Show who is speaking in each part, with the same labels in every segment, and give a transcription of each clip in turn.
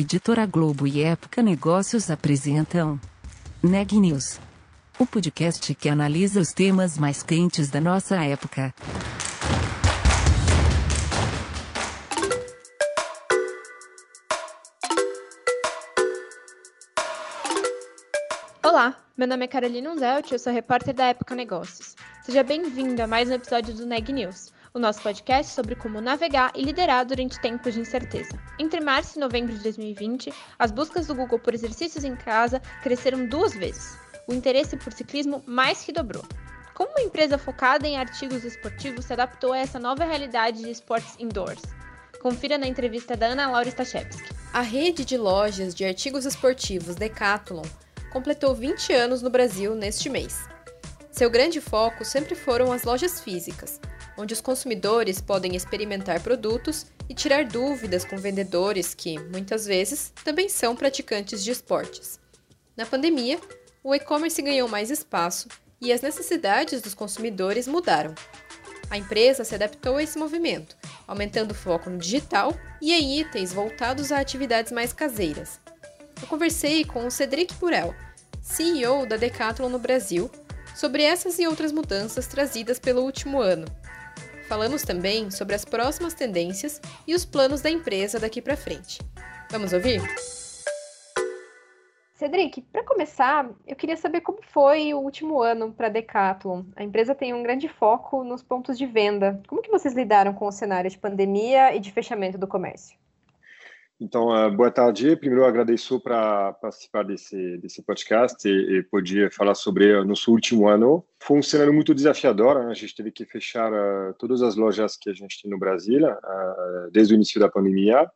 Speaker 1: Editora Globo e Época Negócios apresentam Neg News, o podcast que analisa os temas mais quentes da nossa época.
Speaker 2: Olá, meu nome é Carolina Unzelt eu sou repórter da Época Negócios. Seja bem-vindo a mais um episódio do Neg News, o nosso podcast sobre como navegar e liderar durante tempos de incerteza. Entre março e novembro de 2020, as buscas do Google por exercícios em casa cresceram duas vezes. O interesse por ciclismo mais que dobrou. Como uma empresa focada em artigos esportivos se adaptou a essa nova realidade de esportes indoors? Confira na entrevista da Ana Laura Stachewski.
Speaker 3: A rede de lojas de artigos esportivos Decathlon completou 20 anos no Brasil neste mês. Seu grande foco sempre foram as lojas físicas, onde os consumidores podem experimentar produtos e tirar dúvidas com vendedores que, muitas vezes, também são praticantes de esportes. Na pandemia, o e-commerce ganhou mais espaço e as necessidades dos consumidores mudaram. A empresa se adaptou a esse movimento, aumentando o foco no digital e em itens voltados a atividades mais caseiras. Eu conversei com o Cedric Burel, CEO da Decathlon no Brasil, sobre essas e outras mudanças trazidas pelo último ano Falamos também sobre as próximas tendências e os planos da empresa daqui para frente. Vamos ouvir?
Speaker 2: Cedric, para começar, eu queria saber como foi o último ano para a Decathlon. A empresa tem um grande foco nos pontos de venda. Como que vocês lidaram com o cenário de pandemia e de fechamento do comércio?
Speaker 4: Então, uh, boa tarde. Primeiro, agradeço para participar desse, desse podcast e, e poder falar sobre nosso último ano. Foi um cenário muito desafiador. Né? A gente teve que fechar uh, todas as lojas que a gente tem no Brasil uh, desde o início da pandemia.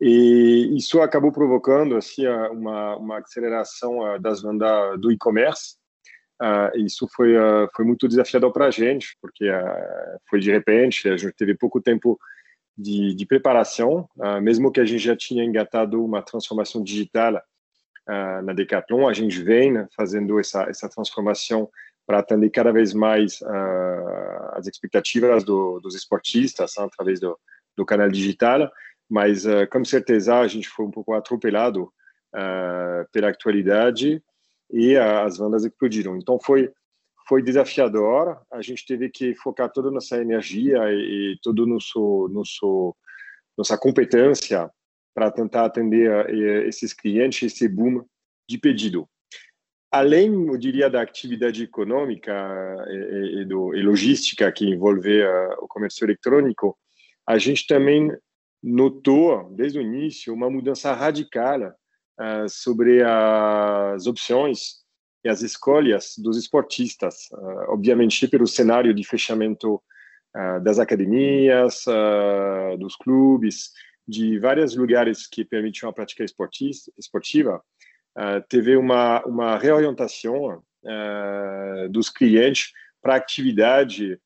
Speaker 4: E isso acabou provocando assim uma, uma aceleração das vendas do e-commerce. isso foi foi muito desafiador para a gente, porque foi de repente, a gente teve pouco tempo de, de preparação, uh, mesmo que a gente já tinha engatado uma transformação digital uh, na Decathlon, a gente vem né, fazendo essa, essa transformação para atender cada vez mais uh, as expectativas do, dos esportistas através do, do canal digital, mas com certeza a gente foi um pouco atropelado pela atualidade e as vendas explodiram. Então foi foi desafiador. A gente teve que focar toda a nossa energia e, e todo nosso nosso nossa competência para tentar atender eh, esses clientes, esse boom de pedido. Além, eu diria, da atividade econômica e, e, do, e logística que envolve uh, o comércio eletrônico, a gente também notou, desde o início, uma mudança radical uh, sobre as opções e as escolhas dos esportistas, uh, obviamente pelo cenário de fechamento uh, das academias, uh, dos clubes, de vários lugares que permitiam a prática esportiva, teve uma uma reorientação dos clientes para atividade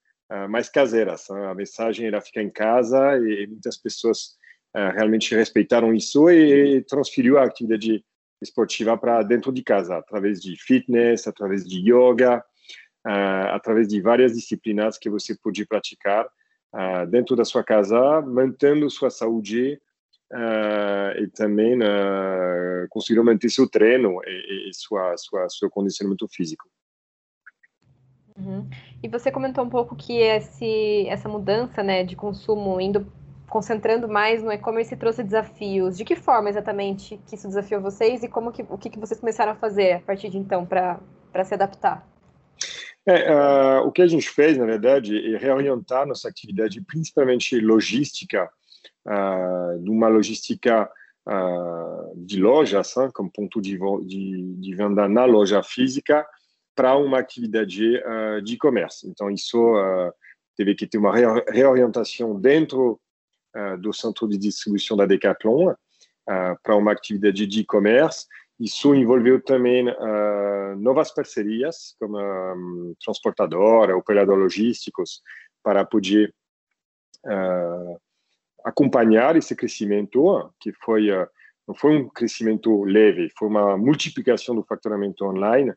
Speaker 4: mais caseiras. A mensagem era ficar em casa e muitas pessoas realmente respeitaram isso e transferiu a atividade esportiva para dentro de casa, através de fitness, através de yoga, uh, através de várias disciplinas que você pode praticar uh, dentro da sua casa, mantendo sua saúde uh, e também uh, conseguir manter seu treino e, e sua, sua, seu condicionamento físico.
Speaker 2: Uhum. E você comentou um pouco que esse, essa mudança né, de consumo indo concentrando mais no e-commerce trouxe desafios. De que forma exatamente que isso desafiou vocês e como que, o que, que vocês começaram a fazer a partir de então para se adaptar?
Speaker 4: É, uh, o que a gente fez, na verdade, é reorientar nossa atividade, principalmente logística, uh, de uma logística uh, de lojas, hein, como ponto de, de, de, venda na loja física, para uma atividade de e-commerce. Então, isso teve que ter uma reorientação dentro do centro de distribuição da Decathlon uh, para uma atividade de e-commerce. Isso envolveu também uh, novas parcerias, como um, transportadora, operador logísticos, para poder acompanhar esse crescimento, que foi não foi um crescimento leve, foi uma multiplicação do faturamento online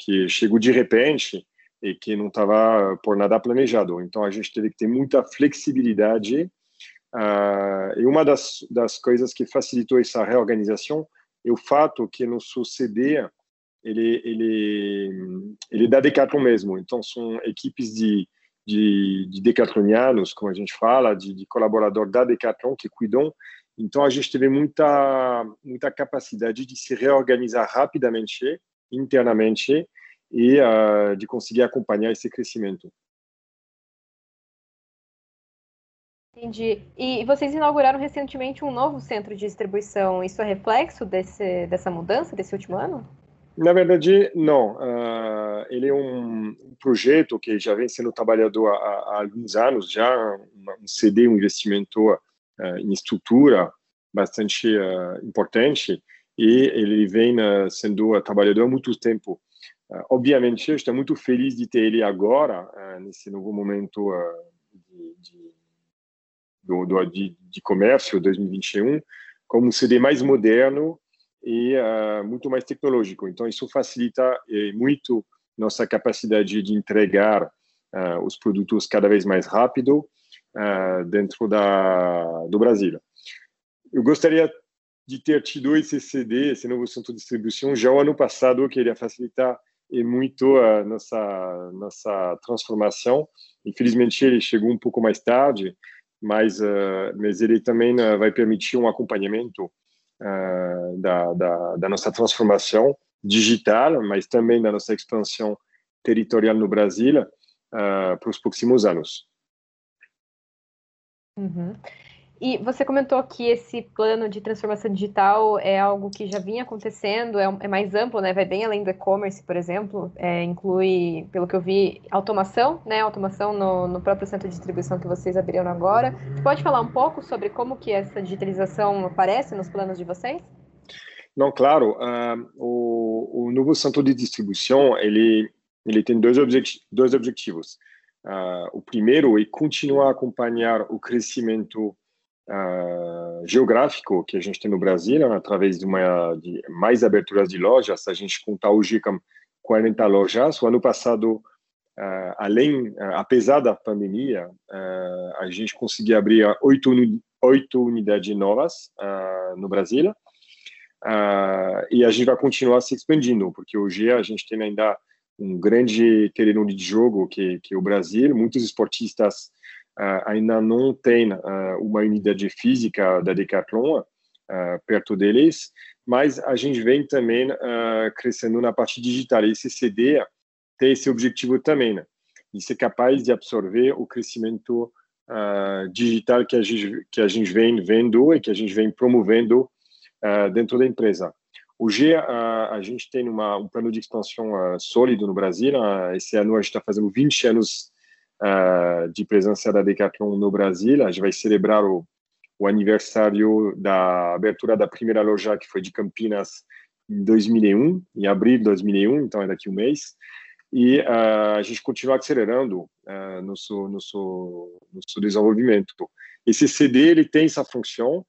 Speaker 4: que chegou de repente e que não estava por nada planejado. Então a gente teve que ter muita flexibilidade Uh, e uma das, das coisas que facilitou essa reorganização é o fato que nosso CD ele ele ele é da Decathlon mesmo. Então são equipes de de, de decathlonianos, como a gente fala, de, de da Decathlon que cuidam. Então a gente teve muita muita capacidade de se reorganizar rapidamente internamente e uh, de conseguir acompanhar esse crescimento.
Speaker 5: Entendi. E vocês inauguraram recentemente um novo centro de distribuição. Isso é reflexo desse, dessa mudança desse último ano?
Speaker 4: Na verdade, não. Uh, ele é um projeto que já vem sendo trabalhado há, há alguns anos, já um CD, um investimento uh, em estrutura bastante uh, importante, e ele vem sendo trabalhado há muito tempo. obviamente, eu estou muito feliz de ter ele agora, nesse novo momento de, de do, do de, de, comércio 2021 como um CD mais moderno e uh, muito mais tecnológico. Então isso facilita eh, muito nossa capacidade de entregar uh, os produtos cada vez mais rápido uh, dentro da do Brasil. Eu gostaria de ter tido esse CD, esse novo centro de distribuição já o ano passado, que iria facilitar e muito a nossa nossa transformação. Infelizmente ele chegou um pouco mais tarde mas, uh, mas ele também uh, vai permitir um acompanhamento uh, da, da, da, nossa transformação digital, mas também da nossa expansão territorial no Brasil para os próximos anos.
Speaker 5: Uhum. E você comentou que esse plano de transformação digital é algo que já vinha acontecendo, é, é mais amplo, né? Vai bem além do e-commerce, por exemplo. É, inclui, pelo que eu vi, automação, né? Automação no, no, próprio centro de distribuição que vocês abriram agora. Você pode falar um pouco sobre como que essa digitalização aparece nos planos de vocês?
Speaker 4: Não, claro. Uh, o, o, novo centro de distribuição ele ele tem dois, dois objetivos. Uh, o primeiro é continuar a acompanhar o crescimento uh, geográfico que a gente tem no Brasil, né, através de, uma, de mais aberturas de lojas. A gente conta hoje com 40 lojas. O ano passado, uh, além, uh, apesar da pandemia, a gente conseguiu abrir oito, oito unidades novas no Brasil. e a gente vai continuar se expandindo, porque hoje a gente tem ainda um grande terreno de jogo que, que é o Brasil. Muitos esportistas ainda não tem uh, uma unidade física da Decathlon uh, perto deles, mas a gente vem também crescendo na parte digital. Esse CD tem esse objetivo também, né? de ser capaz de absorver o crescimento digital que a, gente, que a gente vem vendo e que a gente vem promovendo dentro da empresa. Hoje, a, gente tem uma, um plano de expansão sólido no Brasil. Esse ano, a gente está fazendo 20 anos uh, de presença da Decathlon no Brasil. A gente vai celebrar o, o aniversário da abertura da primeira loja, que foi de Campinas, em 2001, em abril de 2001, então é daqui um mês. E uh, a gente continua acelerando uh, nosso, nosso, nosso desenvolvimento. Esse CD ele tem essa função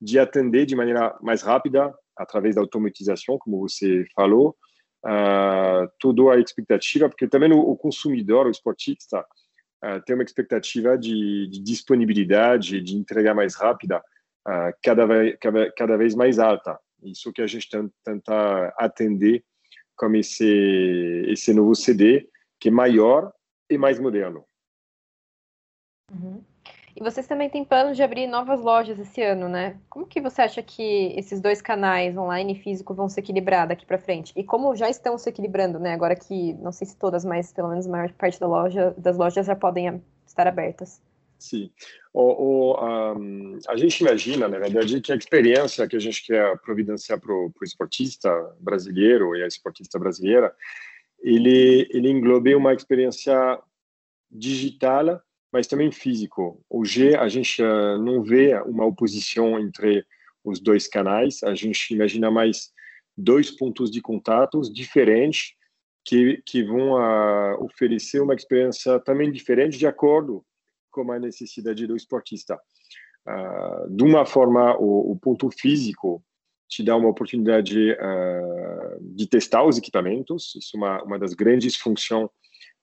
Speaker 4: de atender de maneira mais rápida, através da automatização, como você falou, uh, toda a expectativa, porque também o, o consumidor, o esportista, uh, tem uma expectativa de, de, disponibilidade, de entrega mais rápida, uh, cada, vez, cada, cada, vez mais alta. Isso que a gente tenta atender com esse, esse novo CD, que é maior e mais moderno.
Speaker 5: Uhum. E vocês também têm planos de abrir novas lojas esse ano, né? Como que você acha que esses dois canais, online e físico, vão se equilibrar daqui para frente? E como já estão se equilibrando, né? Agora que, não sei se todas, mas pelo menos a maior parte da loja, das lojas já podem estar abertas.
Speaker 4: Sim. O, o um, a gente imagina, na verdade, que a experiência que a gente quer providenciar para o esportista brasileiro e a esportista brasileira, ele, ele englobe uma experiência digital mas também físico. Hoje a gente uh, não vê uma oposição entre os dois canais, a gente imagina mais dois pontos de contatos diferentes que, que vão uh, oferecer uma experiência também diferente de acordo com a necessidade do esportista. Uh, de uma forma, o, o, ponto físico te dá uma oportunidade de testar os equipamentos, isso é uma, uma das grandes funções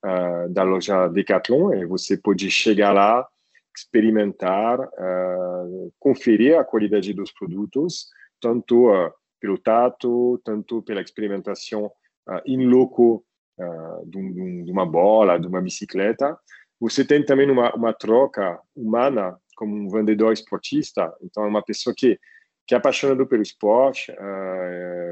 Speaker 4: uh, da loja Decathlon e você pode chegar lá, experimentar, uh, conferir a qualidade dos produtos, tanto uh, pelo tato, tanto pela experimentação uh, in loco de, de, uma bola, de uma bicicleta. Você tem também uma, uma troca humana como um vendedor esportista, então é uma pessoa que que é apaixonado pelo esporte,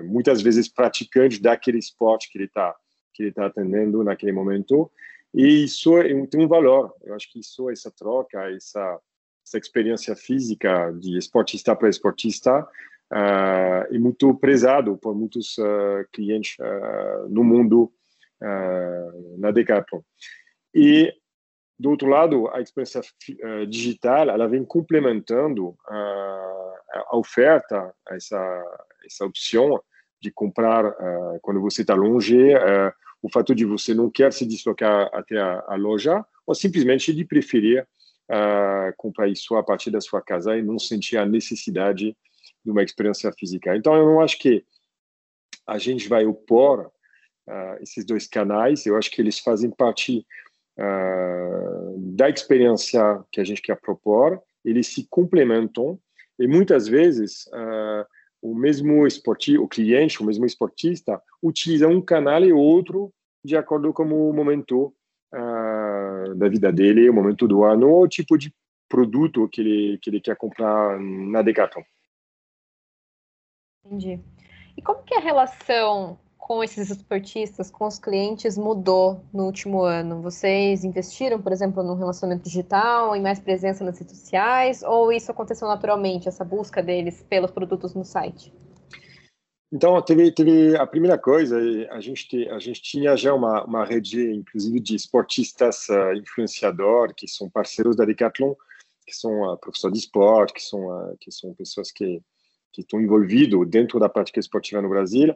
Speaker 4: muitas vezes praticante daquele esporte que ele está que ele está atendendo naquele momento, e isso é tem um valor. Eu acho que isso, essa troca, essa, essa experiência física de esportista para esportista, uh, é muito prezado por muitos uh, clientes uh, no mundo na Decathlon. E do outro lado, a experiência digital, ela vem complementando a oferta, essa essa opção de comprar quando você está longe o fato de você não quer se deslocar até a, a loja, ou simplesmente de preferir uh, comprar isso a partir da sua casa e não sentir a necessidade de uma experiência física. Então, eu não acho que a gente vai opor uh, esses dois canais, eu acho que eles fazem parte uh, da experiência que a gente quer propor, eles se complementam, e muitas vezes o mesmo esportista, o cliente, o mesmo esportista, utiliza um canal e outro de acordo com o momento uh, da vida dele, o momento do ano, ou o tipo de produto que ele, que ele quer comprar na Decathlon.
Speaker 5: Entendi. E como que é a relação com esses esportistas, com os clientes, mudou no último ano? Vocês investiram, por exemplo, no relacionamento digital, em mais presença nas redes sociais, ou isso aconteceu naturalmente, essa busca deles pelos produtos no site?
Speaker 4: Então, teve, teve a primeira coisa, a gente, a gente tinha já uma, uma rede, inclusive, de esportistas uh, influenciador, que são parceiros da Decathlon, que são uh, professores de esporte, que são, uh, que são pessoas que, que estão envolvidos dentro da prática esportiva no Brasil,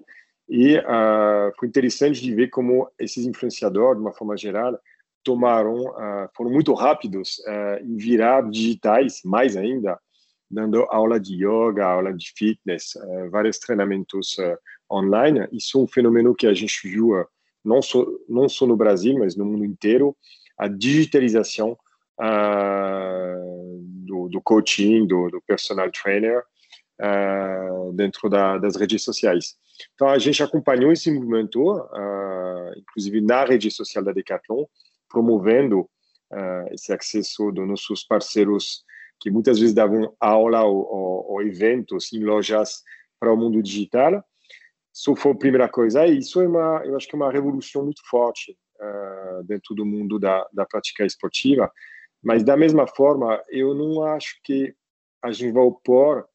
Speaker 4: e uh, foi interessante de ver como esses influenciadores, de uma forma geral, tomaram, uh, foram muito rápidos uh, em virar digitais, mais ainda, dando aula de yoga, aula de fitness, vários treinamentos online. Isso é um fenômeno que a gente viu não só não só no Brasil, mas no mundo inteiro, a digitalização do, do, coaching, do, do personal trainer dentro da, das redes sociais. Então, a gente acompanhou esse movimento, uh, inclusive na rede social da Decathlon, promovendo uh, esse acesso dos nossos parceiros que muitas vezes davam aula ou, ou, ou eventos em lojas para o mundo digital. Isso foi a primeira coisa. E isso é uma, eu acho que é uma revolução muito forte uh, dentro do mundo da, da prática esportiva. Mas, da mesma forma, eu não acho que a gente vai opor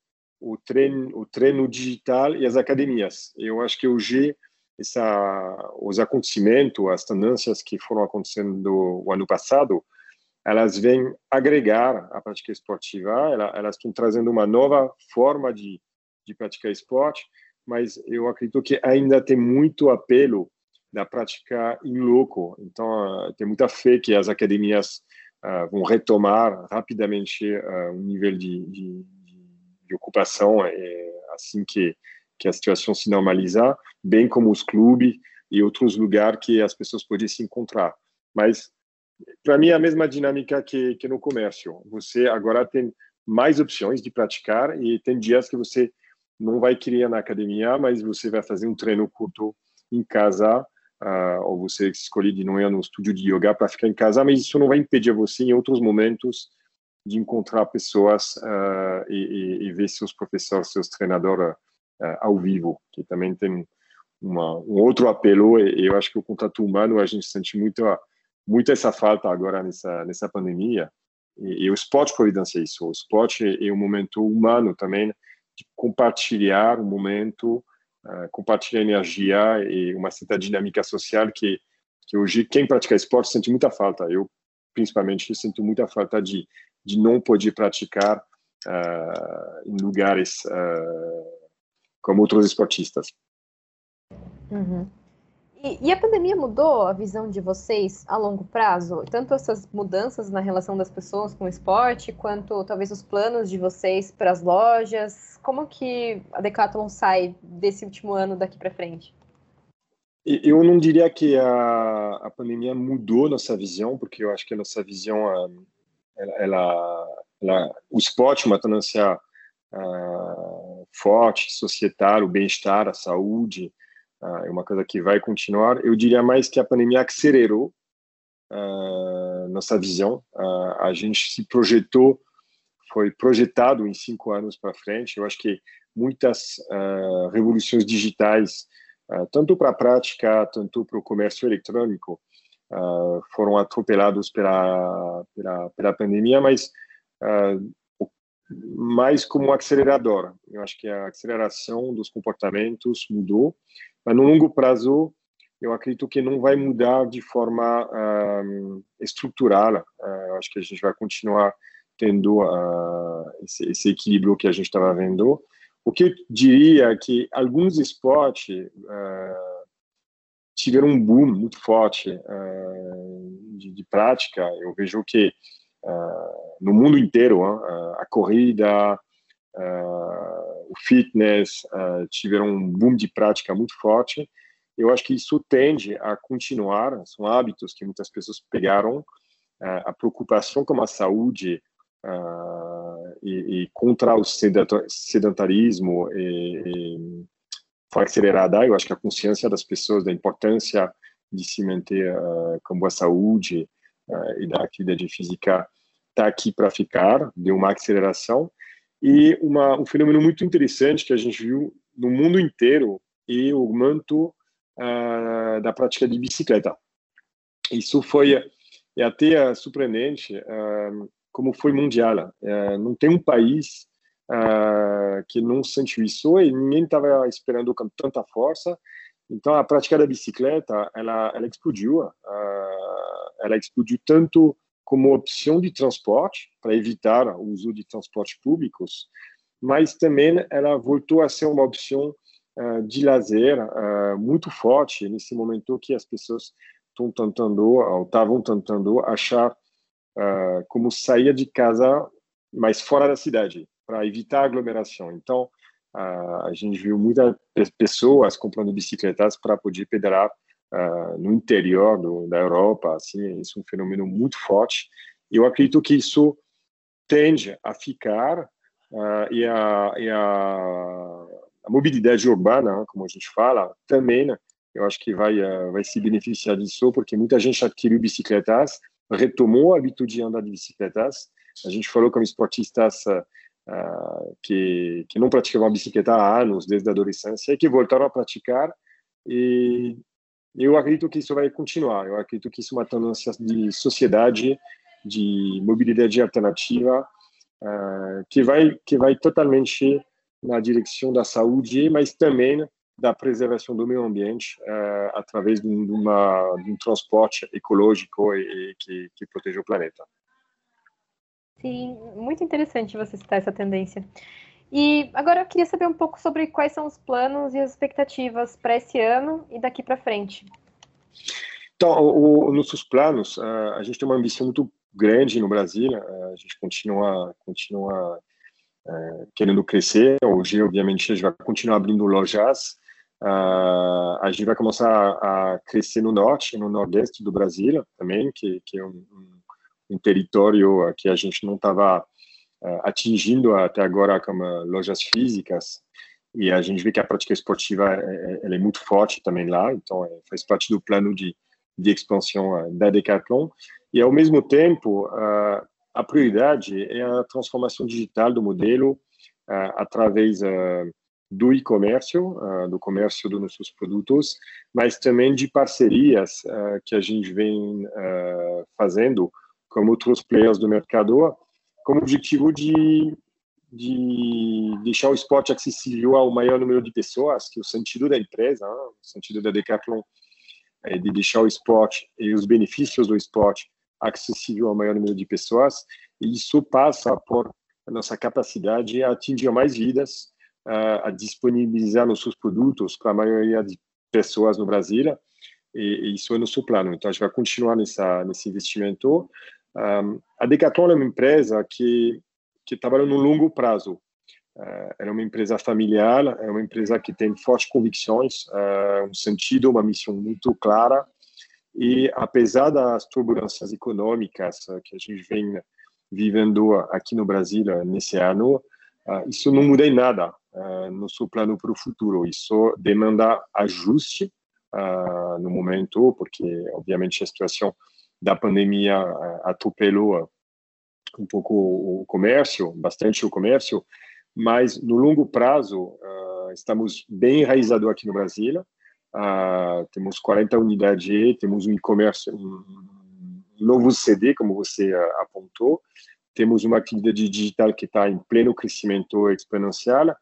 Speaker 4: o treino, o treino digital e as academias. Eu acho que hoje essa, os acontecimentos, as tendências que foram acontecendo o ano passado, elas vêm agregar a prática esportiva, elas estão trazendo uma nova forma de, de praticar esporte, mas eu acredito que ainda tem muito apelo da prática em loco. Então, tem muita fé que as academias uh, vão retomar rapidamente uh, um nível de, de de ocupação é, assim que, que a situação se normalizar, bem como os clubes e outros lugares que as pessoas podem se encontrar. Mas, para mim, é a mesma dinâmica que, que no comércio. Você agora tem mais opções de praticar e tem dias que você não vai querer na academia, mas você vai fazer um treino curto em casa, uh, ou você escolhe de não ir no estúdio de yoga para ficar em casa, mas isso não vai impedir você, em outros momentos, de encontrar pessoas uh, e, e, ver seus professores, seus treinadores uh, ao vivo, que também tem uma, um outro apelo. E, eu acho que o contato humano a gente sente muito, muito essa falta agora nessa nessa pandemia. E, e o esporte providencia isso. O esporte é, um momento humano também de compartilhar o um momento, uh, compartilhar energia e uma certa dinâmica social que que hoje quem pratica esporte sente muita falta. Eu principalmente sinto muita falta de de não poder praticar uh, em lugares uh, como outros esportistas.
Speaker 5: Uhum. E, e, a pandemia mudou a visão de vocês a longo prazo? Tanto essas mudanças na relação das pessoas com o esporte, quanto talvez os planos de vocês para as lojas? Como que a Decathlon sai desse último ano daqui para frente?
Speaker 4: Eu não diria que a, a pandemia mudou nossa visão, porque eu acho que a nossa visão ela, ela, o esporte, uma tendência uh, forte, societária, o bem-estar, a saúde, uh, é uma coisa que vai continuar. Eu diria mais que a pandemia acelerou uh, nossa visão. a gente se projetou, foi projetado em cinco anos para frente. Eu acho que muitas revoluções digitais, tanto para a prática, tanto para o comércio eletrônico, foram atropelados pela, pela, pela pandemia, mas mais como acelerador. Eu acho que a aceleração dos comportamentos mudou, mas no longo prazo eu acredito que não vai mudar de forma uh, estrutural. Uh, eu acho que a gente vai continuar tendo uh, esse, esse, equilíbrio que a gente estava vendo. O que eu diria é que alguns esportes tiveram um boom muito forte de, de prática. Eu vejo que uh, no mundo inteiro, uh, a corrida, uh, o fitness tiveram um boom de prática muito forte. Eu acho que isso tende a continuar, são hábitos que muitas pessoas pegaram, a preocupação com a saúde e, e, contra o sedentarismo e, e foi acelerada. Eu acho que a consciência das pessoas da importância de se manter uh, com boa saúde uh, e da atividade física está aqui para ficar, deu uma aceleração. E uma, um fenômeno muito interessante que a gente viu no mundo inteiro é o aumento uh, da prática de bicicleta. Isso foi é até surpreendente como foi mundial. Não tem um país que não sentiu isso e ninguém estava esperando com tanta força. Então a prática da bicicleta ela, ela explodiu. ela explodiu tanto como opção de transporte, para evitar o uso de transportes públicos, mas também ela voltou a ser uma opção uh, de lazer uh, muito forte nesse momento que as pessoas estão tentando, ou estavam tentando achar uh, como sair de casa mais fora da cidade, para evitar aglomeração. Então, a gente viu muitas pessoas comprando bicicletas para poder pedalar uh, no interior do, da Europa, assim, isso é um fenômeno muito forte. Eu acredito que isso tende a ficar uh, e, a, e a, a, mobilidade urbana, como a gente fala, também, né, eu acho que vai, uh, vai se beneficiar disso, porque muita gente adquiriu bicicletas, retomou a hábito de andar de bicicletas. A gente falou com esportistas uh, que, que não praticavam bicicleta há anos, desde a adolescência, e que voltaram a praticar e eu acredito que isso vai continuar. Eu acredito que isso é uma tendência de sociedade, de mobilidade alternativa, uh, que vai que vai totalmente na direção da saúde, mas também da preservação do meio ambiente uh, através de, uma, de, um transporte ecológico e, e que, que proteja o planeta.
Speaker 5: Sim, muito interessante você citar essa tendência. E agora eu queria saber um pouco sobre quais são os planos e as expectativas para esse ano e daqui para frente.
Speaker 4: Então, o, o, nossos planos, uh, a gente tem uma ambição muito grande no Brasil, uh, a gente continua, continua uh, querendo crescer. Hoje, obviamente, a gente vai continuar abrindo lojas. a gente vai começar a, a, crescer no norte, no nordeste do Brasil também, que, que é um, um, um território que a gente não estava uh, atingindo até agora como lojas físicas. E a gente vê que a prática esportiva é, é, é muito forte também lá, então é, faz parte do plano de, de expansão da Decathlon. E ao mesmo tempo a prioridade é a transformação digital do modelo através do e-comércio, do comércio dos nossos produtos, mas também de parcerias que a gente vem fazendo com outros players do mercado como objetivo de, de deixar o esporte acessível ao maior número de pessoas, que é o sentido da empresa, né? o sentido da Decathlon é de deixar o esporte e os benefícios do esporte acessível ao maior número de pessoas, e isso passa por a nossa capacidade a atingir mais vidas, a disponibilizar nossos produtos para a maioria de pessoas no Brasil, e, e isso é nosso plano. Então, a gente vai continuar nessa, nesse investimento, um, a Decathlon é uma empresa que, que trabalha no longo prazo. Uh, é uma empresa familiar, é uma empresa que tem fortes convicções, uh, um sentido, uma missão muito clara. E apesar das turbulências econômicas uh, que a gente vem vivendo aqui no Brasil nesse ano, isso não muda em nada no seu plano para o futuro. Isso demanda ajuste no momento, porque obviamente a situação da pandemia atropelou um pouco o comércio, bastante o comércio, mas no longo prazo estamos bem enraizados aqui no Brasil. Uh, temos 40 unidades, temos um e-commerce, um, novo CD, como você apontou, temos uma atividade digital que está em pleno crescimento exponencial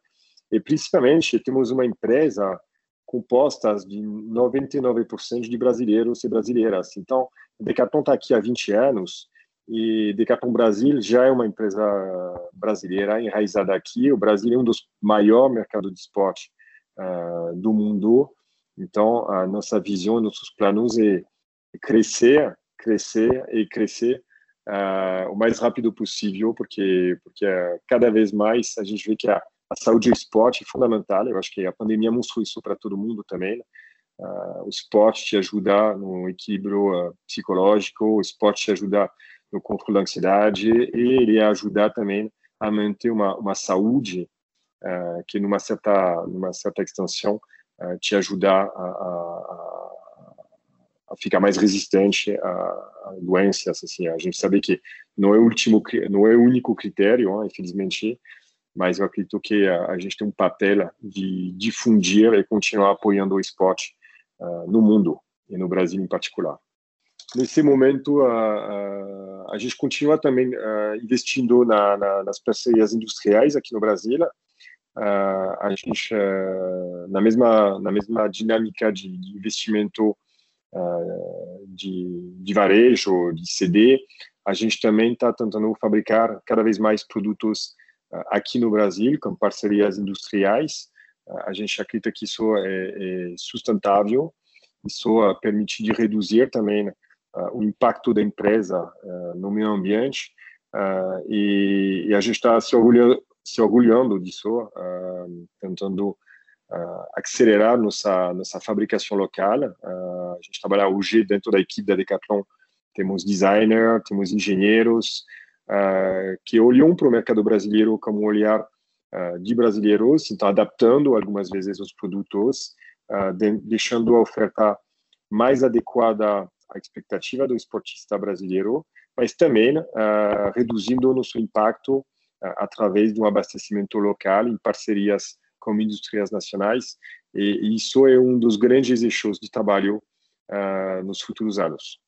Speaker 4: e principalmente temos uma empresa composta de 99% de brasileiros e brasileiras. Então, Decathlon está aqui há 20 anos e Decathlon Brasil já é uma empresa brasileira enraizada aqui. O Brasil é um dos maiores mercados de esporte uh, do mundo então, a nossa visão, nossos planos é crescer, crescer e crescer uh, o mais rápido possível, porque porque uh, cada vez mais a gente vê que a, a saúde e o esporte é fundamental. Eu acho que a pandemia mostrou isso para todo mundo também. Né? Uh, o esporte te ajuda no equilíbrio uh, psicológico, o esporte te ajuda no controle da ansiedade e ele ajuda também a manter uma, uma saúde uh, que numa certa numa certa extensão te ajudar a, a, a, ficar mais resistente a, a, doenças. Assim, a gente sabe que não é o último, não é o único critério, infelizmente, mas eu acredito que a, gente tem um papel de difundir e continuar apoiando o esporte uh, no mundo e no Brasil em particular. Nesse momento, uh, a gente continua também investindo na, na, nas parcerias industriais aqui no Brasil a gente na mesma na mesma dinâmica de, de investimento de, de varejo de CD a gente também está tentando fabricar cada vez mais produtos aqui no Brasil com parcerias industriais a gente acredita que isso é, é sustentável isso permite de reduzir também o impacto da empresa no meio ambiente e, e, a gente está se se orgulhando disso, uh, tentando uh, acelerar nossa nossa fabricação local. Uh, a gente trabalha hoje dentro da equipe da Decathlon, temos designer, temos engenheiros que olham para o mercado brasileiro como um olhar de brasileiros, então adaptando algumas vezes os produtos, de, deixando a oferta mais adequada à expectativa do esportista brasileiro, mas também reduzindo o nosso impacto através de um abastecimento local em parcerias com indústrias nacionais e isso é um dos grandes eixos de trabalho nos futuros anos.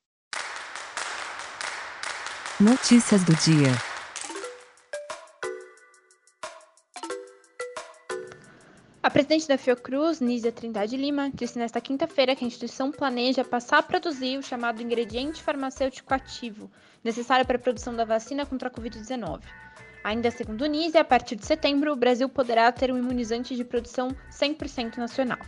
Speaker 1: Notícias do dia.
Speaker 2: Presidente da Fiocruz, Nízia Trindade Lima, disse nesta quinta-feira que a instituição planeja passar a produzir o chamado ingrediente farmacêutico ativo, necessário para a produção da vacina contra a Covid-19. Ainda segundo NISE, a partir de setembro, o Brasil poderá ter um imunizante de produção 100% nacional.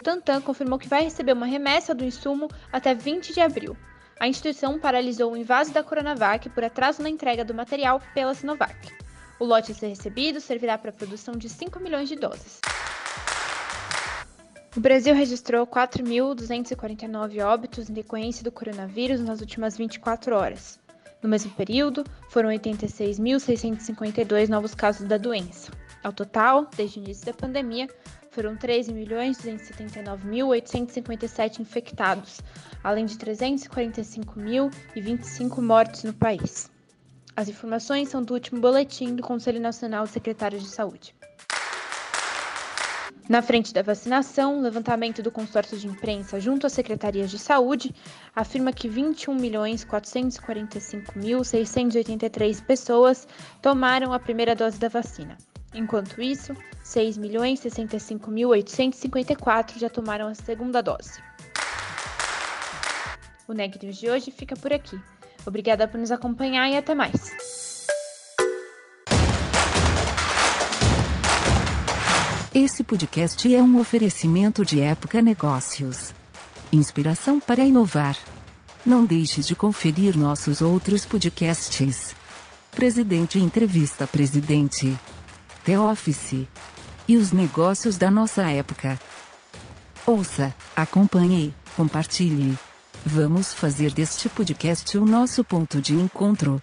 Speaker 2: O Tantan confirmou que vai receber uma remessa do insumo até 20 de abril. A instituição paralisou o invase da Coronavac por atraso na entrega do material pela Sinovac. O lote a ser recebido servirá para a produção de 5 milhões de doses. O Brasil registrou 4.249 óbitos em decorrência do coronavírus nas últimas 24 horas. No mesmo período, foram 86.652 novos casos da doença. Ao total, desde o início da pandemia, foram 13.279.857 infectados, além de 345.025 mortes no país. As informações são do último boletim do Conselho Nacional de Secretários de Saúde. Na frente da vacinação, o levantamento do consórcio de imprensa junto às secretarias de saúde afirma que 21.445.683 pessoas tomaram a primeira dose da vacina. Enquanto isso, 6.065.854 já tomaram a segunda dose. O Neg News de hoje fica por aqui. Obrigada por nos acompanhar e até mais.
Speaker 1: Esse podcast é um oferecimento de Época Negócios. Inspiração para inovar. Não deixe de conferir nossos outros podcasts. Presidente Entrevista Presidente. The Office. E os negócios da nossa época. Ouça, acompanhe, compartilhe. Vamos fazer deste podcast o nosso ponto de encontro.